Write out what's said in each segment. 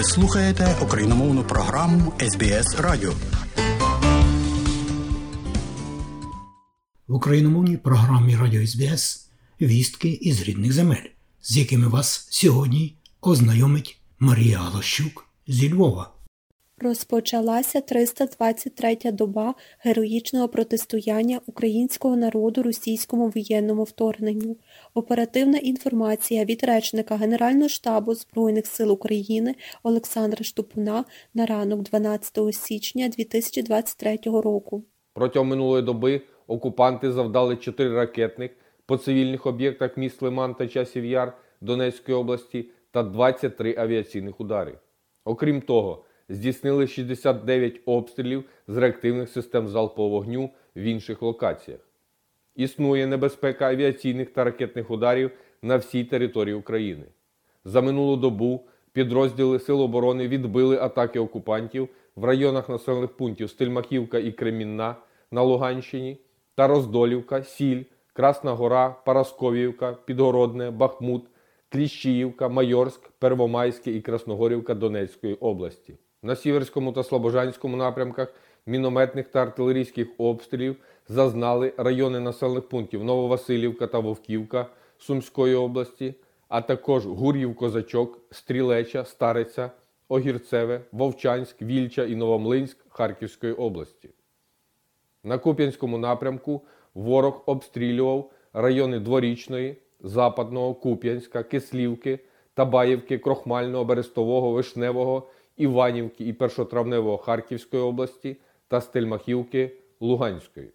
Ви слухаєте україномовну програму СБС Радіо. В україномовній програмі Радіо СБС вістки із рідних земель, з якими вас сьогодні ознайомить Марія Галощук зі Львова. Розпочалася 323-я доба героїчного протистояння українського народу російському воєнному вторгненню. Оперативна інформація від речника Генерального штабу Збройних сил України Олександра Штупуна на ранок 12 січня 2023 року. Протягом минулої доби окупанти завдали 4 ракетних по цивільних об'єктах міст Лиман та Часів Яр Донецької області та 23 авіаційних удари. Окрім того, здійснили 69 обстрілів з реактивних систем залпового вогню в інших локаціях. Існує небезпека авіаційних та ракетних ударів на всій території України. За минулу добу підрозділи Сил оборони відбили атаки окупантів в районах населених пунктів Стельмахівка і Кремінна на Луганщині та Роздолівка, Сіль, Красна Гора, Парасковівка, Підгородне, Бахмут, Кліщіївка, Майорськ, Первомайське і Красногорівка Донецької області. На Сіверському та Слобожанському напрямках мінометних та артилерійських обстрілів зазнали райони населених пунктів Нововасилівка та Вовківка Сумської області, а також Гур'їв Козачок, Стрілеча, Стариця, Огірцеве, Вовчанськ, Вільча і Новомлинськ Харківської області. На Куп'янському напрямку ворог обстрілював райони Дворічної, Западного, Куп'янська, Кислівки, Табаївки, Крохмального, Берестового, Вишневого, Іванівки і Першотравневого Харківської області та Стельмахівки Луганської.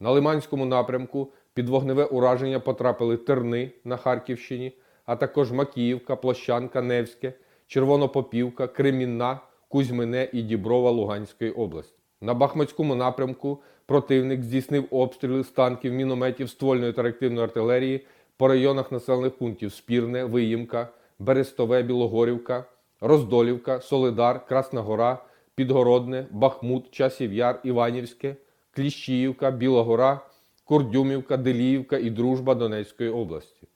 На Лиманському напрямку під вогневе ураження потрапили Терни на Харківщині, а також Макіївка, Площанка, Невське, Червонопопівка, Кремінна, Кузьмине і Діброва Луганської області. На Бахмацькому напрямку противник здійснив обстріли з танків, мінометів, ствольної та реактивної артилерії по районах населених пунктів Спірне, Виїмка, Берестове, Білогорівка, Роздолівка, Солидар, Красна Гора, Підгородне, Бахмут, Часів Яр, Іванівське, Кліщіївка, Білогора, Курдюмівка, Деліївка і Дружба Донецької області.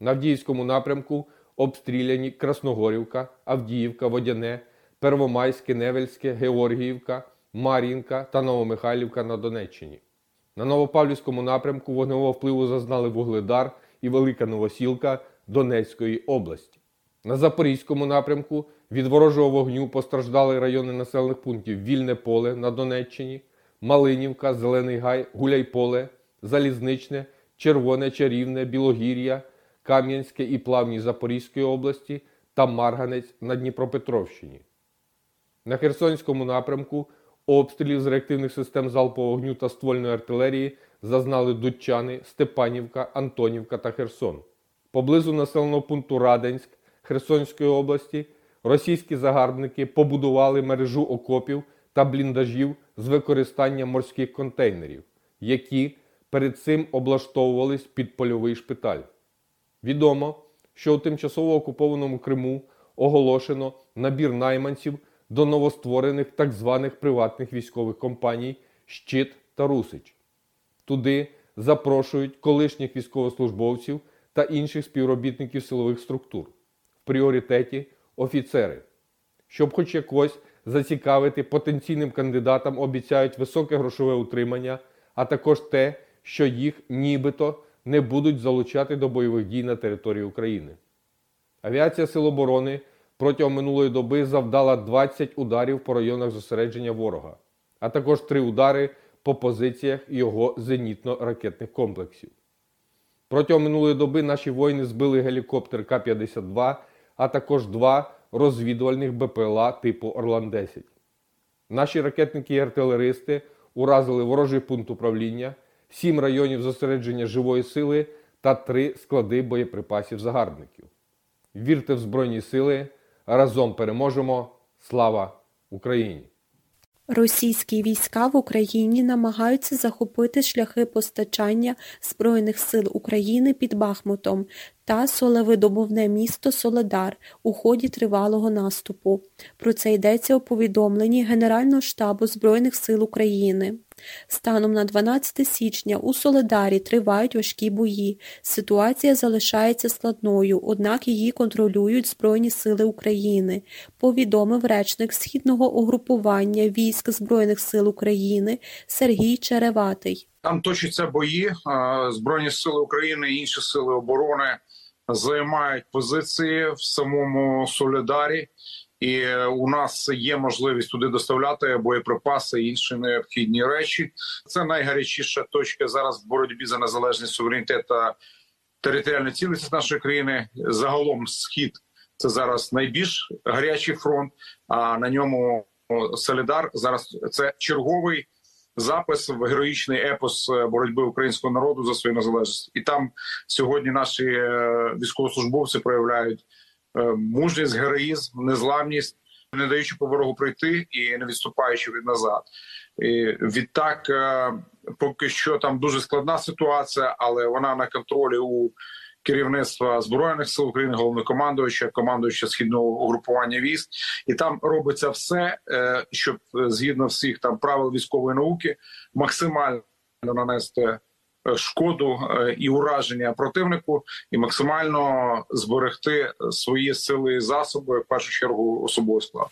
На Авдіївському напрямку обстріляні Красногорівка, Авдіївка, Водяне, Первомайське, Невельське, Георгіївка, Мар'їнка та Новомихайлівка на Донеччині. На Новопавлівському напрямку вогневого впливу зазнали Вугледар і Велика Новосілка Донецької області. На Запорізькому напрямку від ворожого вогню постраждали райони населених пунктів Вільне поле на Донеччині, Малинівка, Зелений Гай, Гуляйполе, Залізничне, Червоне, Чарівне, Білогір'я, Кам'янське і Плавні Запорізької області та Марганець на Дніпропетровщині. На Херсонському напрямку обстрілів з реактивних систем залпового вогню та ствольної артилерії зазнали Дудчани, Степанівка, Антонівка та Херсон. Поблизу населеного пункту Раденськ Херсонської області російські загарбники побудували мережу окопів та бліндажів з використанням морських контейнерів, які перед цим облаштовувались під польовий шпиталь. Відомо, що у тимчасово окупованому Криму оголошено набір найманців до новостворених так званих приватних військових компаній Щит та Русич. Туди запрошують колишніх військовослужбовців та інших співробітників силових структур. Пріоритеті офіцери. Щоб хоч якось зацікавити потенційним кандидатам обіцяють високе грошове утримання, а також те, що їх нібито не будуть залучати до бойових дій на території України. Авіація Сил оборони протягом минулої доби завдала 20 ударів по районах зосередження ворога, а також 3 удари по позиціях його зенітно-ракетних комплексів. Протягом минулої доби наші воїни збили гелікоптер К-52, а також два розвідувальних БПЛА типу Орлан-10. Наші ракетники і артилеристи уразили ворожий пункт управління, сім районів зосередження живої сили та три склади боєприпасів загарбників. Вірте в Збройні сили! Разом переможемо! Слава Україні! Російські війська в Україні намагаються захопити шляхи постачання Збройних сил України під Бахмутом та солевидобувне місто Соледар у ході тривалого наступу. Про це йдеться у повідомленні Генерального штабу Збройних сил України. Станом на 12 січня у Соледарі тривають важкі бої. Ситуація залишається складною, однак її контролюють Збройні сили України, повідомив речник східного угрупування військ Збройних сил України Сергій Череватий. Там точаться бої. Збройні сили України і інші сили оборони займають позиції в самому Солідарі, і у нас є можливість туди доставляти боєприпаси і інші необхідні речі. Це найгарячіша точка зараз в боротьбі за незалежність суверенітет та територіальну цілісність нашої країни. Загалом схід це зараз найбільш гарячий фронт. А на ньому Солідар зараз це черговий запис в героїчний епос е, боротьби українського народу за свою незалежність, і там сьогодні наші е, військовослужбовці проявляють мужність, героїзм, незламність, не даючи по ворогу прийти і не відступаючи від назад. І Відтак, поки що там дуже складна ситуація, але вона на контролі у керівництва збройних сил України, головнокомандуюча, командуюча східного угрупування військ, і там робиться все, е, щоб е, згідно всіх там правил військової науки максимально нанести е, шкоду і ураження противнику, і максимально зберегти свої сили і засоби в першу чергу особовий склад.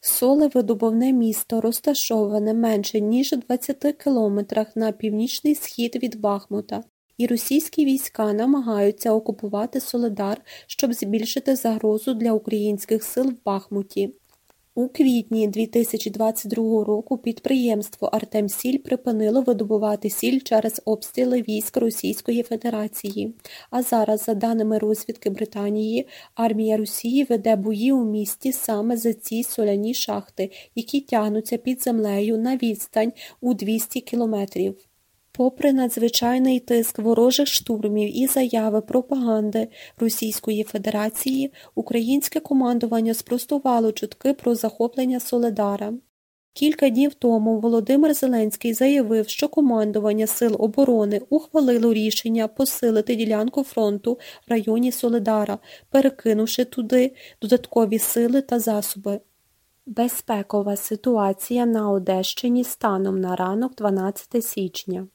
Солевидобувне місто розташоване менше ніж у 20 кілометрах на північний схід від Бахмута і російські війська намагаються окупувати Соледар, щоб збільшити загрозу для українських сил в Бахмуті. У квітні 2022 року підприємство Артемсіль припинило видобувати сіль через обстріли військ Російської Федерації. А зараз, за даними розвідки Британії, армія Росії веде бої у місті саме за ці соляні шахти, які тягнуться під землею на відстань у 200 кілометрів. Попри надзвичайний тиск ворожих штурмів і заяви пропаганди Російської Федерації, українське командування спростувало чутки про захоплення Соледара. Кілька днів тому Володимир Зеленський заявив, що командування Сил оборони ухвалило рішення посилити ділянку фронту в районі Соледара, перекинувши туди додаткові сили та засоби. Безпекова ситуація на Одещині станом на ранок 12 січня.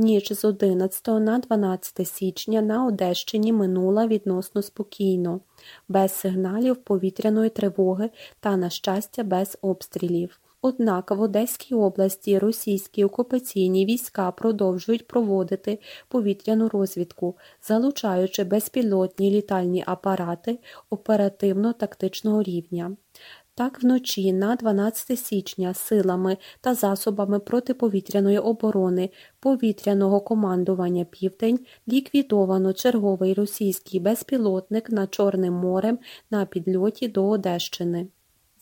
Ніч з 11 на 12 січня на Одещині минула відносно спокійно, без сигналів повітряної тривоги та, на щастя, без обстрілів. Однак в Одеській області російські окупаційні війська продовжують проводити повітряну розвідку, залучаючи безпілотні літальні апарати оперативно-тактичного рівня. Так вночі на 12 січня силами та засобами протиповітряної оборони повітряного командування Південь ліквідовано черговий російський безпілотник над Чорним морем на підльоті до Одещини.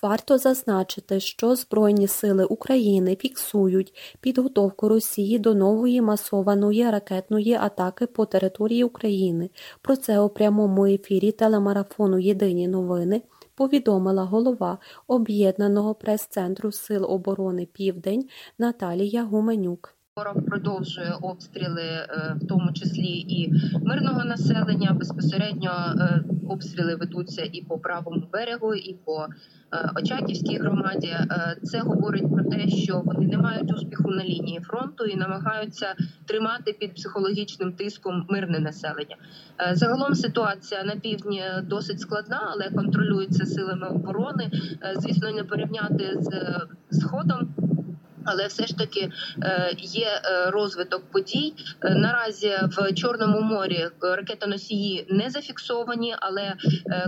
Варто зазначити, що Збройні сили України фіксують підготовку Росії до нової масованої ракетної атаки по території України. Про це у прямому ефірі телемарафону Єдині новини повідомила голова Об'єднаного прес-центру Сил оборони Південь Наталія Гуменюк. Ворог продовжує обстріли, е, в тому числі і мирного населення. Безпосередньо е, обстріли ведуться і по правому берегу, і по е, Очаківській громаді. Це говорить про те, що вони не мають успіху на лінії фронту і намагаються тримати під психологічним тиском мирне населення. Загалом ситуація на півдні досить складна, але контролюється силами оборони. Звісно, не порівняти з сходом але все ж таки е, є е, розвиток подій. Е, наразі в Чорному морі ракетоносії не зафіксовані, але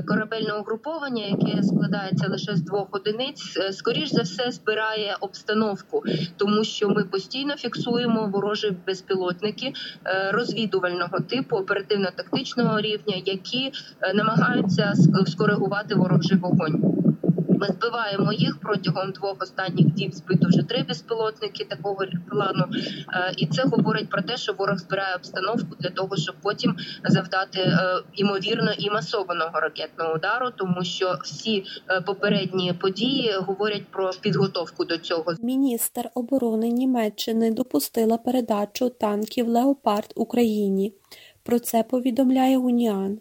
корабельне угруповання, яке складається лише з двох одиниць, скоріш за все збирає обстановку, тому що ми постійно фіксуємо ворожі безпілотники розвідувального типу оперативно-тактичного рівня, які намагаються скоригувати ворожий вогонь. Ми збиваємо їх протягом двох останніх діб. Збито вже три безпілотники такого плану, е, і це говорить про те, що ворог збирає обстановку для того, щоб потім завдати е, ймовірно і масованого ракетного удару, тому що всі е, попередні події говорять про підготовку до цього. Міністр оборони Німеччини допустила передачу танків Леопард Україні. Про це повідомляє Уніан.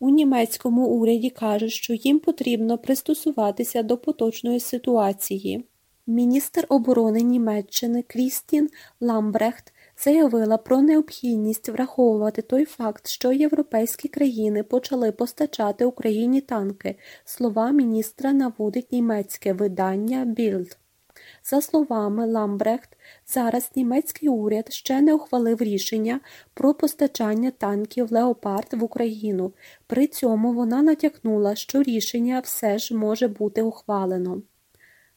У німецькому уряді кажуть, що їм потрібно пристосуватися до поточної ситуації. Міністр оборони Німеччини Крістін Ламбрехт заявила про необхідність враховувати той факт, що європейські країни почали постачати Україні танки. Слова міністра наводить німецьке видання Bild. За словами Ламбрехт, зараз німецький уряд ще не ухвалив рішення про постачання танків Леопард в Україну. При цьому вона натякнула, що рішення все ж може бути ухвалено.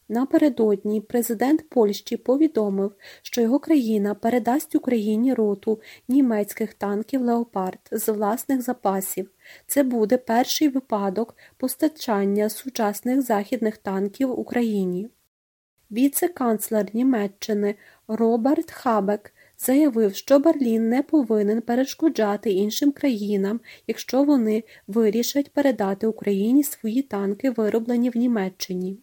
Напередодні президент Польщі повідомив, що його країна передасть Україні роту німецьких танків Леопард з власних запасів. Це буде перший випадок постачання сучасних західних танків Україні. Віце-канцлер Німеччини Роберт Хабек заявив, що Берлін не повинен перешкоджати іншим країнам, якщо вони вирішать передати Україні свої танки, вироблені в Німеччині.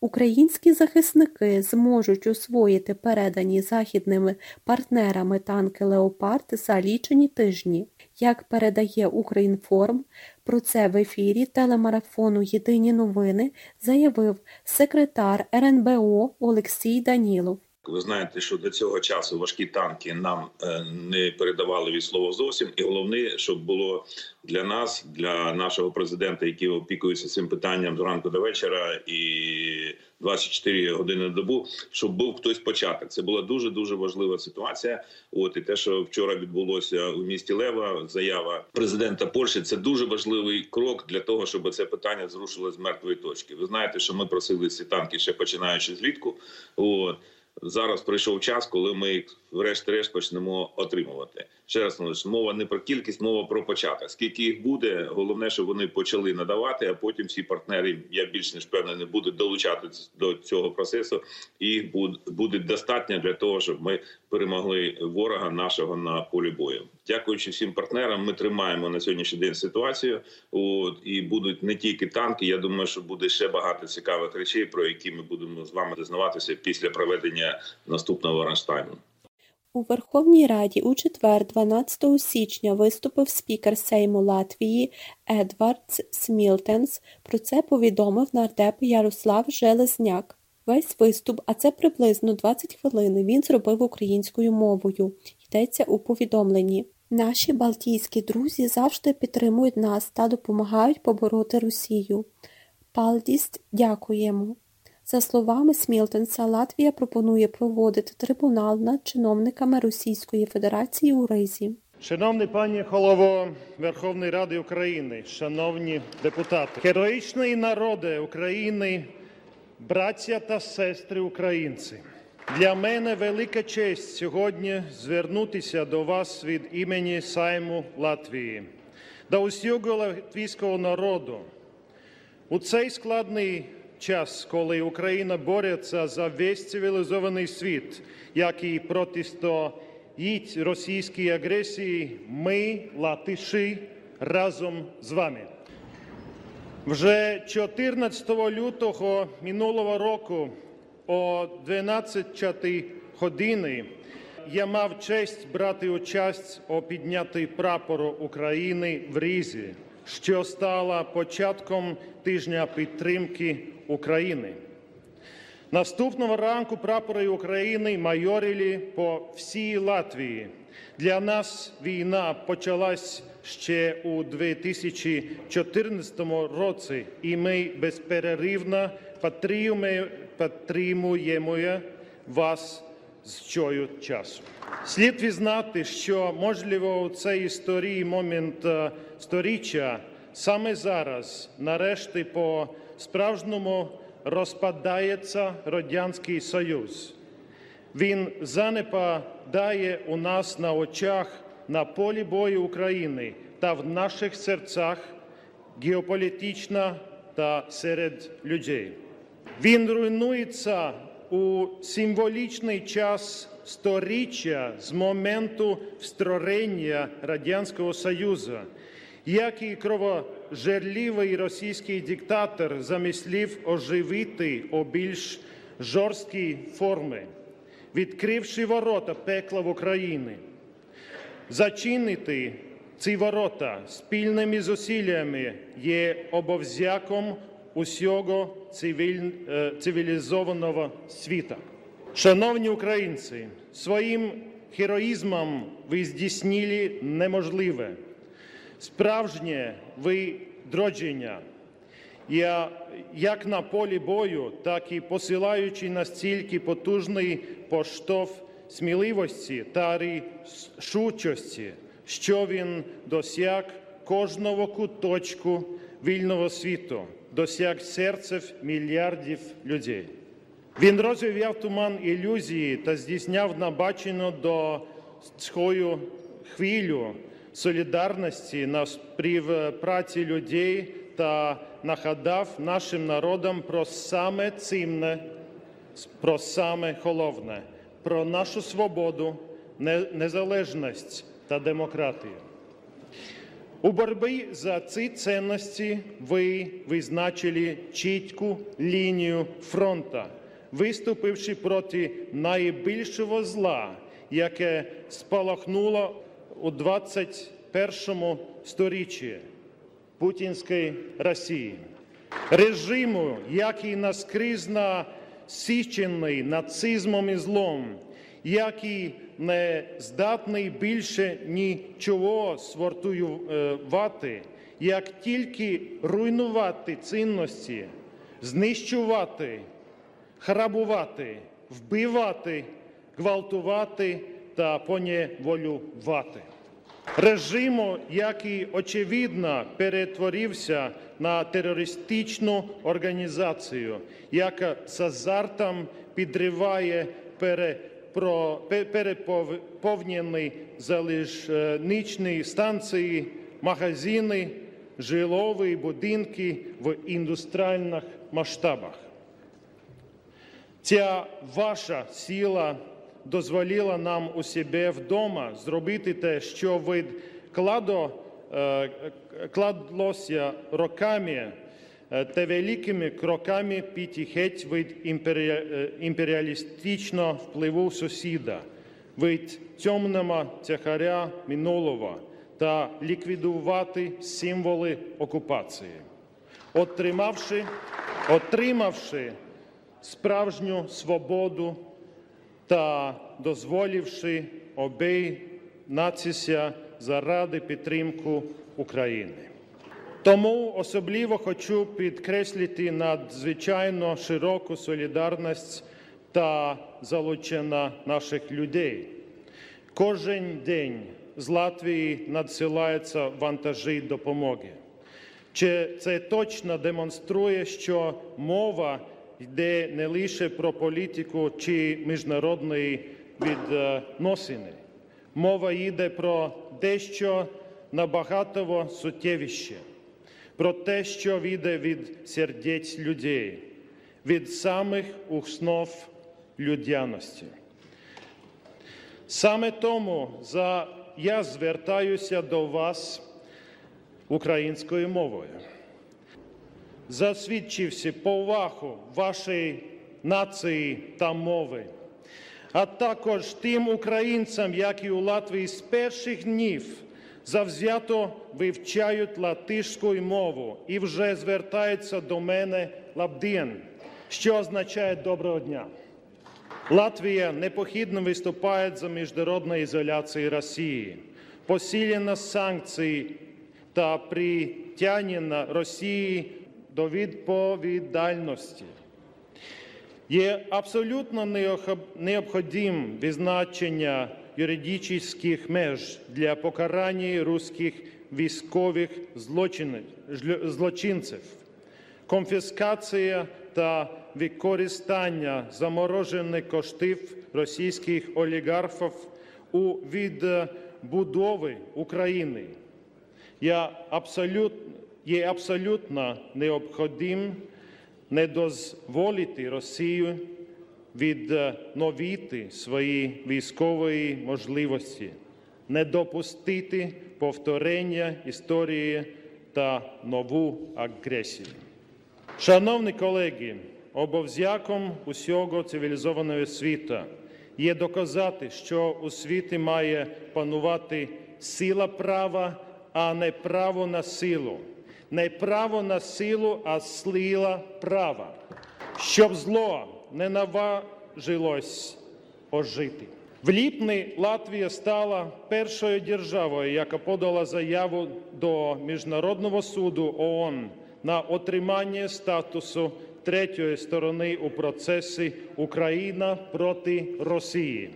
Українські захисники зможуть освоїти передані західними партнерами танки Леопард за лічені тижні. Як передає Українформ, про це в ефірі телемарафону Єдині новини заявив секретар РНБО Олексій Данілов. Ви знаєте, що до цього часу важкі танки нам е, не передавали від слова зовсім, і головне, щоб було для нас, для нашого президента, який опікується цим питанням зранку до вечора і 24 години на добу, щоб був хтось початок. Це була дуже дуже важлива ситуація. От і те, що вчора відбулося у місті Лева, заява президента Польщі, це дуже важливий крок для того, щоб це питання зрушило з мертвої точки. Ви знаєте, що ми просили ці танки ще починаючи злітку. От зараз прийшов час, коли ми їх врешті-решт почнемо отримувати. Ще раз наголошую, мова не про кількість, мова про початок. Скільки їх буде, головне, щоб вони почали надавати, а потім всі партнери, я більш ніж певний, будуть долучатися до цього процесу, і їх буде достатньо для того, щоб ми перемогли ворога нашого на полі бою. Дякуючи всім партнерам, ми тримаємо на сьогоднішній день ситуацію. От і будуть не тільки танки. Я думаю, що буде ще багато цікавих речей, про які ми будемо з вами дізнаватися після проведення наступного Ранштайму. У Верховній Раді у четвер, 12 січня, виступив спікер Сейму Латвії Едвардс Смілтенс. Про це повідомив нардеп Ярослав Железняк. Весь виступ, а це приблизно 20 хвилин, він зробив українською мовою. Йдеться у повідомленні. Наші балтійські друзі завжди підтримують нас та допомагають побороти Росію. Палдість дякуємо. За словами Смілтенса, Латвія пропонує проводити трибунал над чиновниками Російської Федерації у Ризі. Шановний пані голово Верховної Ради України, шановні депутати, героїчні народи України, браття та сестри українці. Для мене велика честь сьогодні звернутися до вас від імені Сайму Латвії, до усього латвійського народу. У цей складний час, коли Україна бореться за весь цивілізований світ, який протистоїть російській агресії, ми, латиші, разом з вами. Вже 14 лютого минулого року о 12 годині я мав честь брати участь у піднятті прапору України в Різі, що стала початком тижня підтримки України. Наступного ранку прапори України майорили по всій Латвії. Для нас війна почалась ще у 2014 році, і ми безперервно підтримуємо вас з цього часу. Слід визнати, що можливо у цій історії момент сторіччя саме зараз, нарешті, по справжньому розпадається Радянський Союз. Він занепадає у нас на очах на полі бою України та в наших серцях геополітично та серед людей. Він руйнується у символічний час сторіччя з моменту створення Радянського Союзу, як і кровожерливий російський диктатор замислив оживити у більш жорсткій формі, відкривши ворота пекла в Україні. Зачинити ці ворота спільними зусиллями є обов'язком усього е, цивілізованого світа. Шановні українці, своїм героїзмом ви здійснили неможливе. Справжнє видродження, Я- як на полі бою, так і посилаючи настільки потужний поштовх сміливості та рішучості, що він досяг кожного куточку вільного світу, досяг серців мільярдів людей. Він розвівав туман ілюзії та здійсняв набачену до свою хвилю солідарності на співпраці людей та нагадав нашим народам про саме цінне, про саме головне, про нашу свободу, незалежність та демократію. У боротьбі за ці цінності ви визначили чітку лінію фронту, виступивши проти найбільшого зла, яке спалахнуло у 21 сторіччі путінської Росії. Режиму, який наскрізь насичений нацизмом і злом, який не здатний більше нічого свартуювати, як тільки руйнувати цінності, знищувати, грабувати, вбивати, гвалтувати та поневолювати. Режиму, який очевидно перетворився на терористичну організацію, яка з азартом підриває пере, переповнені залізничні станції, магазини, жилові будинки в індустріальних масштабах. Ця ваша сила дозволила нам у себе вдома зробити те, що відкладо, е, кладлося роками е, та великими кроками піти геть від е, імперіалістичного впливу сусіда, від темного тягаря минулого та ліквідувати символи окупації. Отримавши, отримавши справжню свободу та дозволивши об'єднатися заради підтримки України. Тому особливо хочу підкреслити надзвичайно широку солідарність та залучення наших людей. Кожен день з Латвії надсилаються вантажі допомоги. Чи це точно демонструє, що мова йде не лише про політику чи міжнародні відносини? Мова йде про дещо набагато суттєвіше, про те, що йде від сердець людей, від самих основ людяності. Саме тому за я звертаюся до вас українською мовою. Засвідчивши повагу вашої нації та мови, а також тим українцям, які у Латвії з перших днів завзято вивчають латишську мову і вже звертаються до мене лабдін, що означає доброго дня. Латвія непохідно виступає за міжнародну ізоляцію Росії, посилення санкцій та притягнення Росії до відповідальності. Є абсолютно необх- необхідним визначення юридичних меж для покарання руських військових злочинців. Конфіскація та використання заморожених коштів російських олігархів у відбудові України є абсолютно необхідним не дозволити Росію відновити свої військові можливості, не допустити повторення історії та нову агресію. Шановні колеги, обов'язком усього цивілізованого світу є доказати, що у світі має панувати сила права, а не право на силу. не право на силу, а сила права, щоб зло не наважилось ожити. В ліпні Латвія стала першою державою, яка подала заяву до Міжнародного суду ООН на отримання статусу третьої сторони у процесі Україна проти Росії.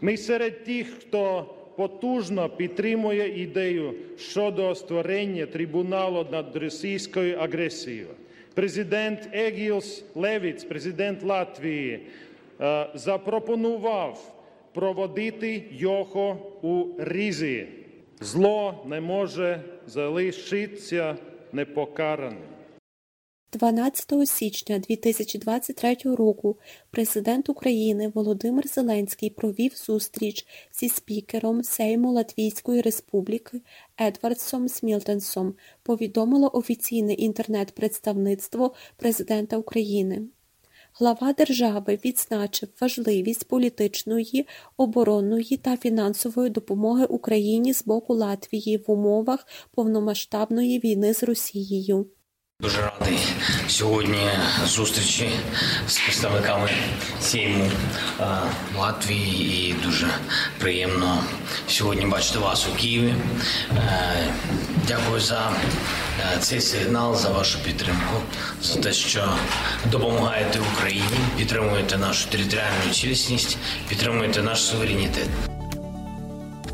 Ми серед тих, хто потужно підтримує ідею щодо створення трибуналу над російською агресією. Президент Егілс Левіц, президент Латвії, е, запропонував проводити його у Різі. Зло не може залишитися непокараним. 12 січня 2023 року президент України Володимир Зеленський провів зустріч зі спікером Сейму Латвійської Республіки Едвардсом Смілтенсом, повідомило офіційне інтернет-представництво президента України. Глава держави відзначив важливість політичної, оборонної та фінансової допомоги Україні з боку Латвії в умовах повномасштабної війни з Росією. Дуже радий сьогодні зустрічі з представниками Сейму е, Латвії і дуже приємно сьогодні бачити вас у Києві. Е, Дякую за е, цей сигнал, за вашу підтримку, за те, що допомагаєте Україні, підтримуєте нашу територіальну цілісність, підтримуєте наш суверенітет.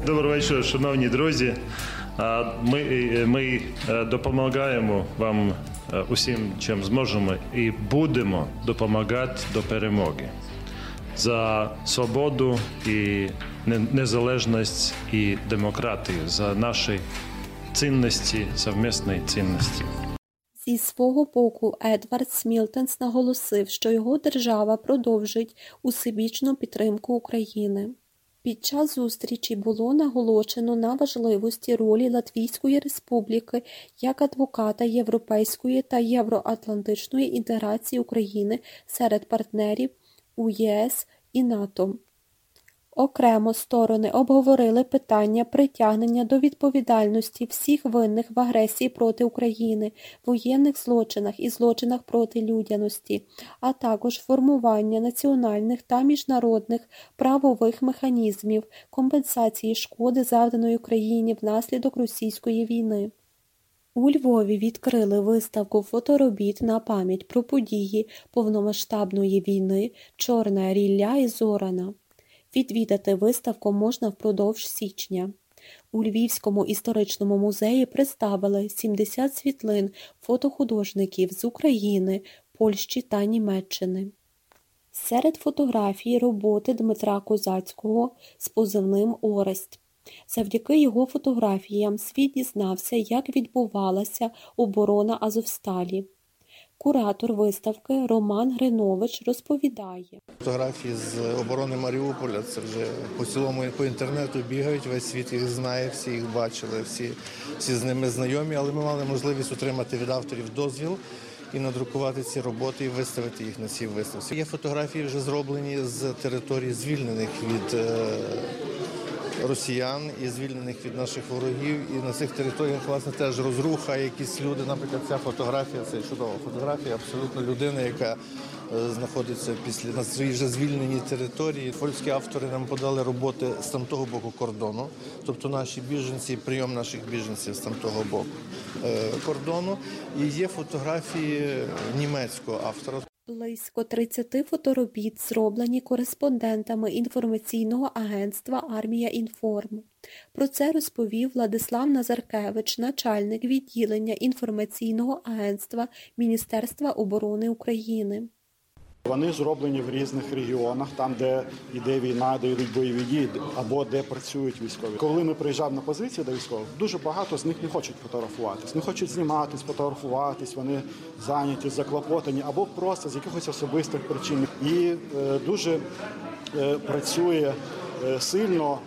Добрий вечір, шановні друзі. Ми, ми допомагаємо вам усім, чим зможемо, і будемо допомагати до перемоги за свободу і незалежність і демократію, за наші цінності, совмісні цінності. Зі свого боку Едвард Смілтенс наголосив, що його держава продовжить усебічну підтримку України. Під час зустрічі було наголошено на важливості ролі Латвійської республіки як адвоката європейської та євроатлантичної інтеграції України серед партнерів у ЄС і НАТО. Окремо сторони обговорили питання притягнення до відповідальності всіх винних в агресії проти України, воєнних злочинах і злочинах проти людяності, а також формування національних та міжнародних правових механізмів компенсації шкоди, завданої Україні внаслідок російської війни. У Львові відкрили виставку фоторобіт на пам'ять про події повномасштабної війни Чорна рілля і Зорана. Відвідати виставку можна впродовж січня. У Львівському історичному музеї представили 70 світлин фотохудожників з України, Польщі та Німеччини. Серед фотографій роботи Дмитра Козацького з позивним Оресть. Завдяки його фотографіям світ дізнався, як відбувалася оборона Азовсталі. Куратор виставки Роман Гринович розповідає. Фотографії з оборони Маріуполя це вже по цілому по інтернету бігають. Весь світ їх знає, всі їх бачили, всі, всі з ними знайомі. Але ми мали можливість отримати від авторів дозвіл і надрукувати ці роботи і виставити їх на цій виставці. Є фотографії вже зроблені з територій звільнених від. Росіян і звільнених від наших ворогів, і на цих територіях власне теж розруха. Якісь люди, наприклад, ця фотографія це чудова фотографія, абсолютно людина, яка е, знаходиться після на своїй вже звільненій території. Польські автори нам подали роботи з тамтого боку кордону, тобто наші біженці, прийом наших біженців з тамтого боку е, кордону. І є фотографії німецького автора. Близько 30 фоторобіт зроблені кореспондентами інформаційного агентства Армія Інформ. Про це розповів Владислав Назаркевич, начальник відділення інформаційного агентства Міністерства оборони України. Вони зроблені в різних регіонах, там, де йде війна, де йдуть бойові дії, або де працюють військові. Коли ми приїжджаємо на позиції до військових, дуже багато з них не хочуть фотографуватись, не хочуть зніматись, фотографуватись. Вони зайняті, заклопотані або просто з якихось особистих причин. І е, дуже е, працює е, сильно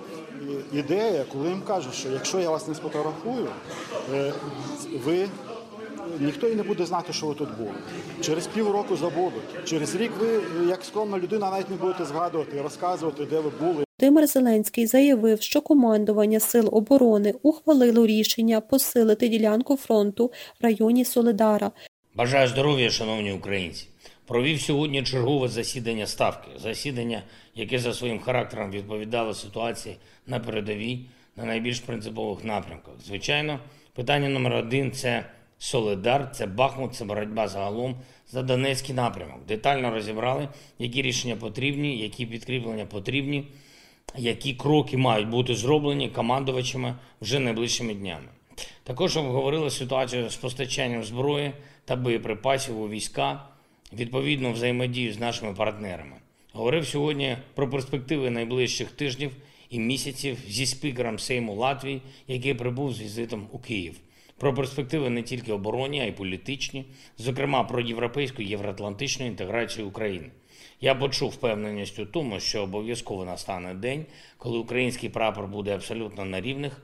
ідея, коли їм кажуть, що якщо я вас не сфотографую, е, ви ніхто і не буде знати, що ви тут були. Через півроку забудуть. Через рік ви, як скромна людина, навіть не будете згадувати і розказувати, де ви були. Володимир Зеленський заявив, що командування Сил оборони ухвалило рішення посилити ділянку фронту в районі Соледара. Бажаю здоров'я, шановні українці. Провів сьогодні чергове засідання ставки, засідання, яке за своїм характером відповідало ситуації на передовій на найбільш принципових напрямках. Звичайно, питання номер один це Соледар, це Бахмут, це боротьба загалом за Донецький напрямок. Детально розібрали, які рішення потрібні, які підкріплення потрібні, які кроки мають бути зроблені командувачами вже найближчими днями. Також обговорили ситуацію з постачанням зброї та боєприпасів у війська, відповідну взаємодію з нашими партнерами. Говорив сьогодні про перспективи найближчих тижнів і місяців зі спікером Сейму Латвії, який прибув з візитом у Київ. Про перспективи не тільки оборонні, а й політичні, зокрема про європейську євроатлантичну інтеграцію України. Я почув впевненість у тому, що обов'язково настане день, коли український прапор буде абсолютно на рівних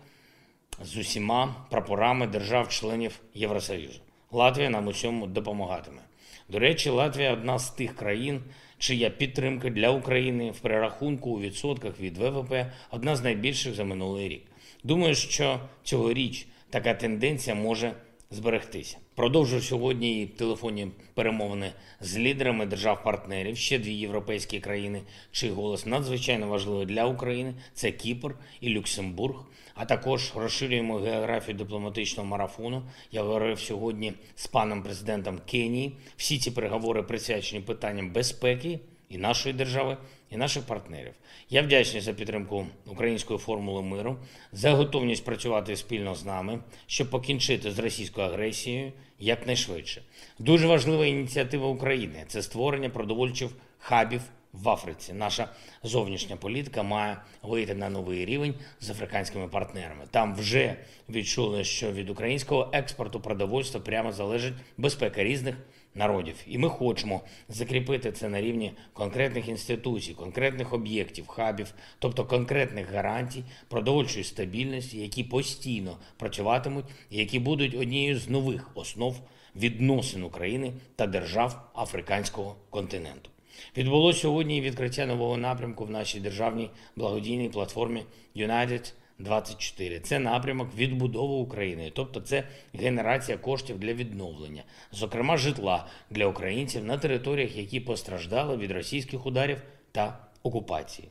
з усіма прапорами держав-членів Євросоюзу. Латвія нам у цьому допомагатиме. До речі, Латвія одна з тих країн, чия підтримка для України в перерахунку у відсотках від ВВП одна з найбільших за минулий рік. Думаю, що цьогоріч така тенденція може зберегтися. Продовжую сьогодні телефонні перемовини з лідерами держав-партнерів, ще дві європейські країни, чий голос надзвичайно важливий для України. Це Кіпр і Люксембург. А також розширюємо географію дипломатичного марафону. Я говорив сьогодні з паном президентом Кенії. Всі ці переговори присвячені питанням безпеки і нашої держави, і наших партнерів. Я вдячний за підтримку української формули миру, за готовність працювати спільно з нами, щоб покінчити з російською агресією якнайшвидше. Дуже важлива ініціатива України це створення продовольчих хабів в Африці. Наша зовнішня політика має вийти на новий рівень з африканськими партнерами. Там вже відчули, що від українського експорту продовольства прямо залежить безпека різних народів. І ми хочемо закріпити це на рівні конкретних інституцій, конкретних об'єктів, хабів, тобто конкретних гарантій продовольчої стабільності, які постійно працюватимуть, і які будуть однією з нових основ відносин України та держав африканського континенту. Відбулося сьогодні відкриття нового напрямку в нашій державній благодійній платформі United 24. Це напрямок відбудови України, тобто це генерація коштів для відновлення, зокрема житла для українців на територіях, які постраждали від російських ударів та окупації.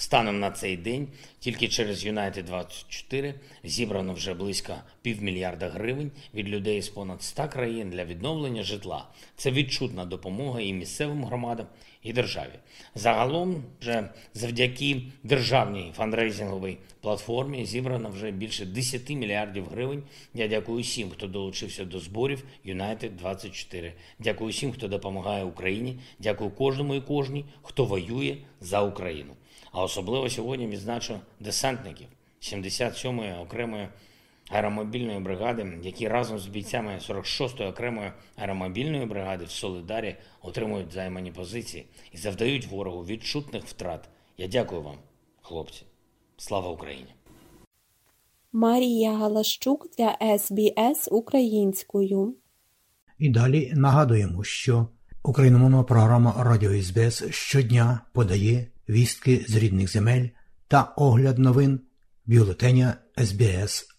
Станом на цей день тільки через United 24 зібрано вже близько півмільярда гривень від людей з понад 100 країн для відновлення житла. Це відчутна допомога і місцевим громадам, і державі. Загалом, вже завдяки державній фандрейзинговій платформі зібрано вже більше 10 мільярдів гривень. Я дякую всім, хто долучився до зборів United 24. Дякую всім, хто допомагає Україні. Дякую кожному і кожній, хто воює за Україну. А особливо сьогодні відзначу десантників 77-ї окремої аеромобільної бригади, які разом з бійцями 46-ї окремої аеромобільної бригади в Солидарі отримують займані позиції і завдають ворогу відчутних втрат. Я дякую вам, хлопці. Слава Україні! Марія Галащук для СБС українською. І далі нагадуємо, що україномовна програма Радіо СБС щодня подає вістки з рідних земель та огляд новин бюлетеня СБС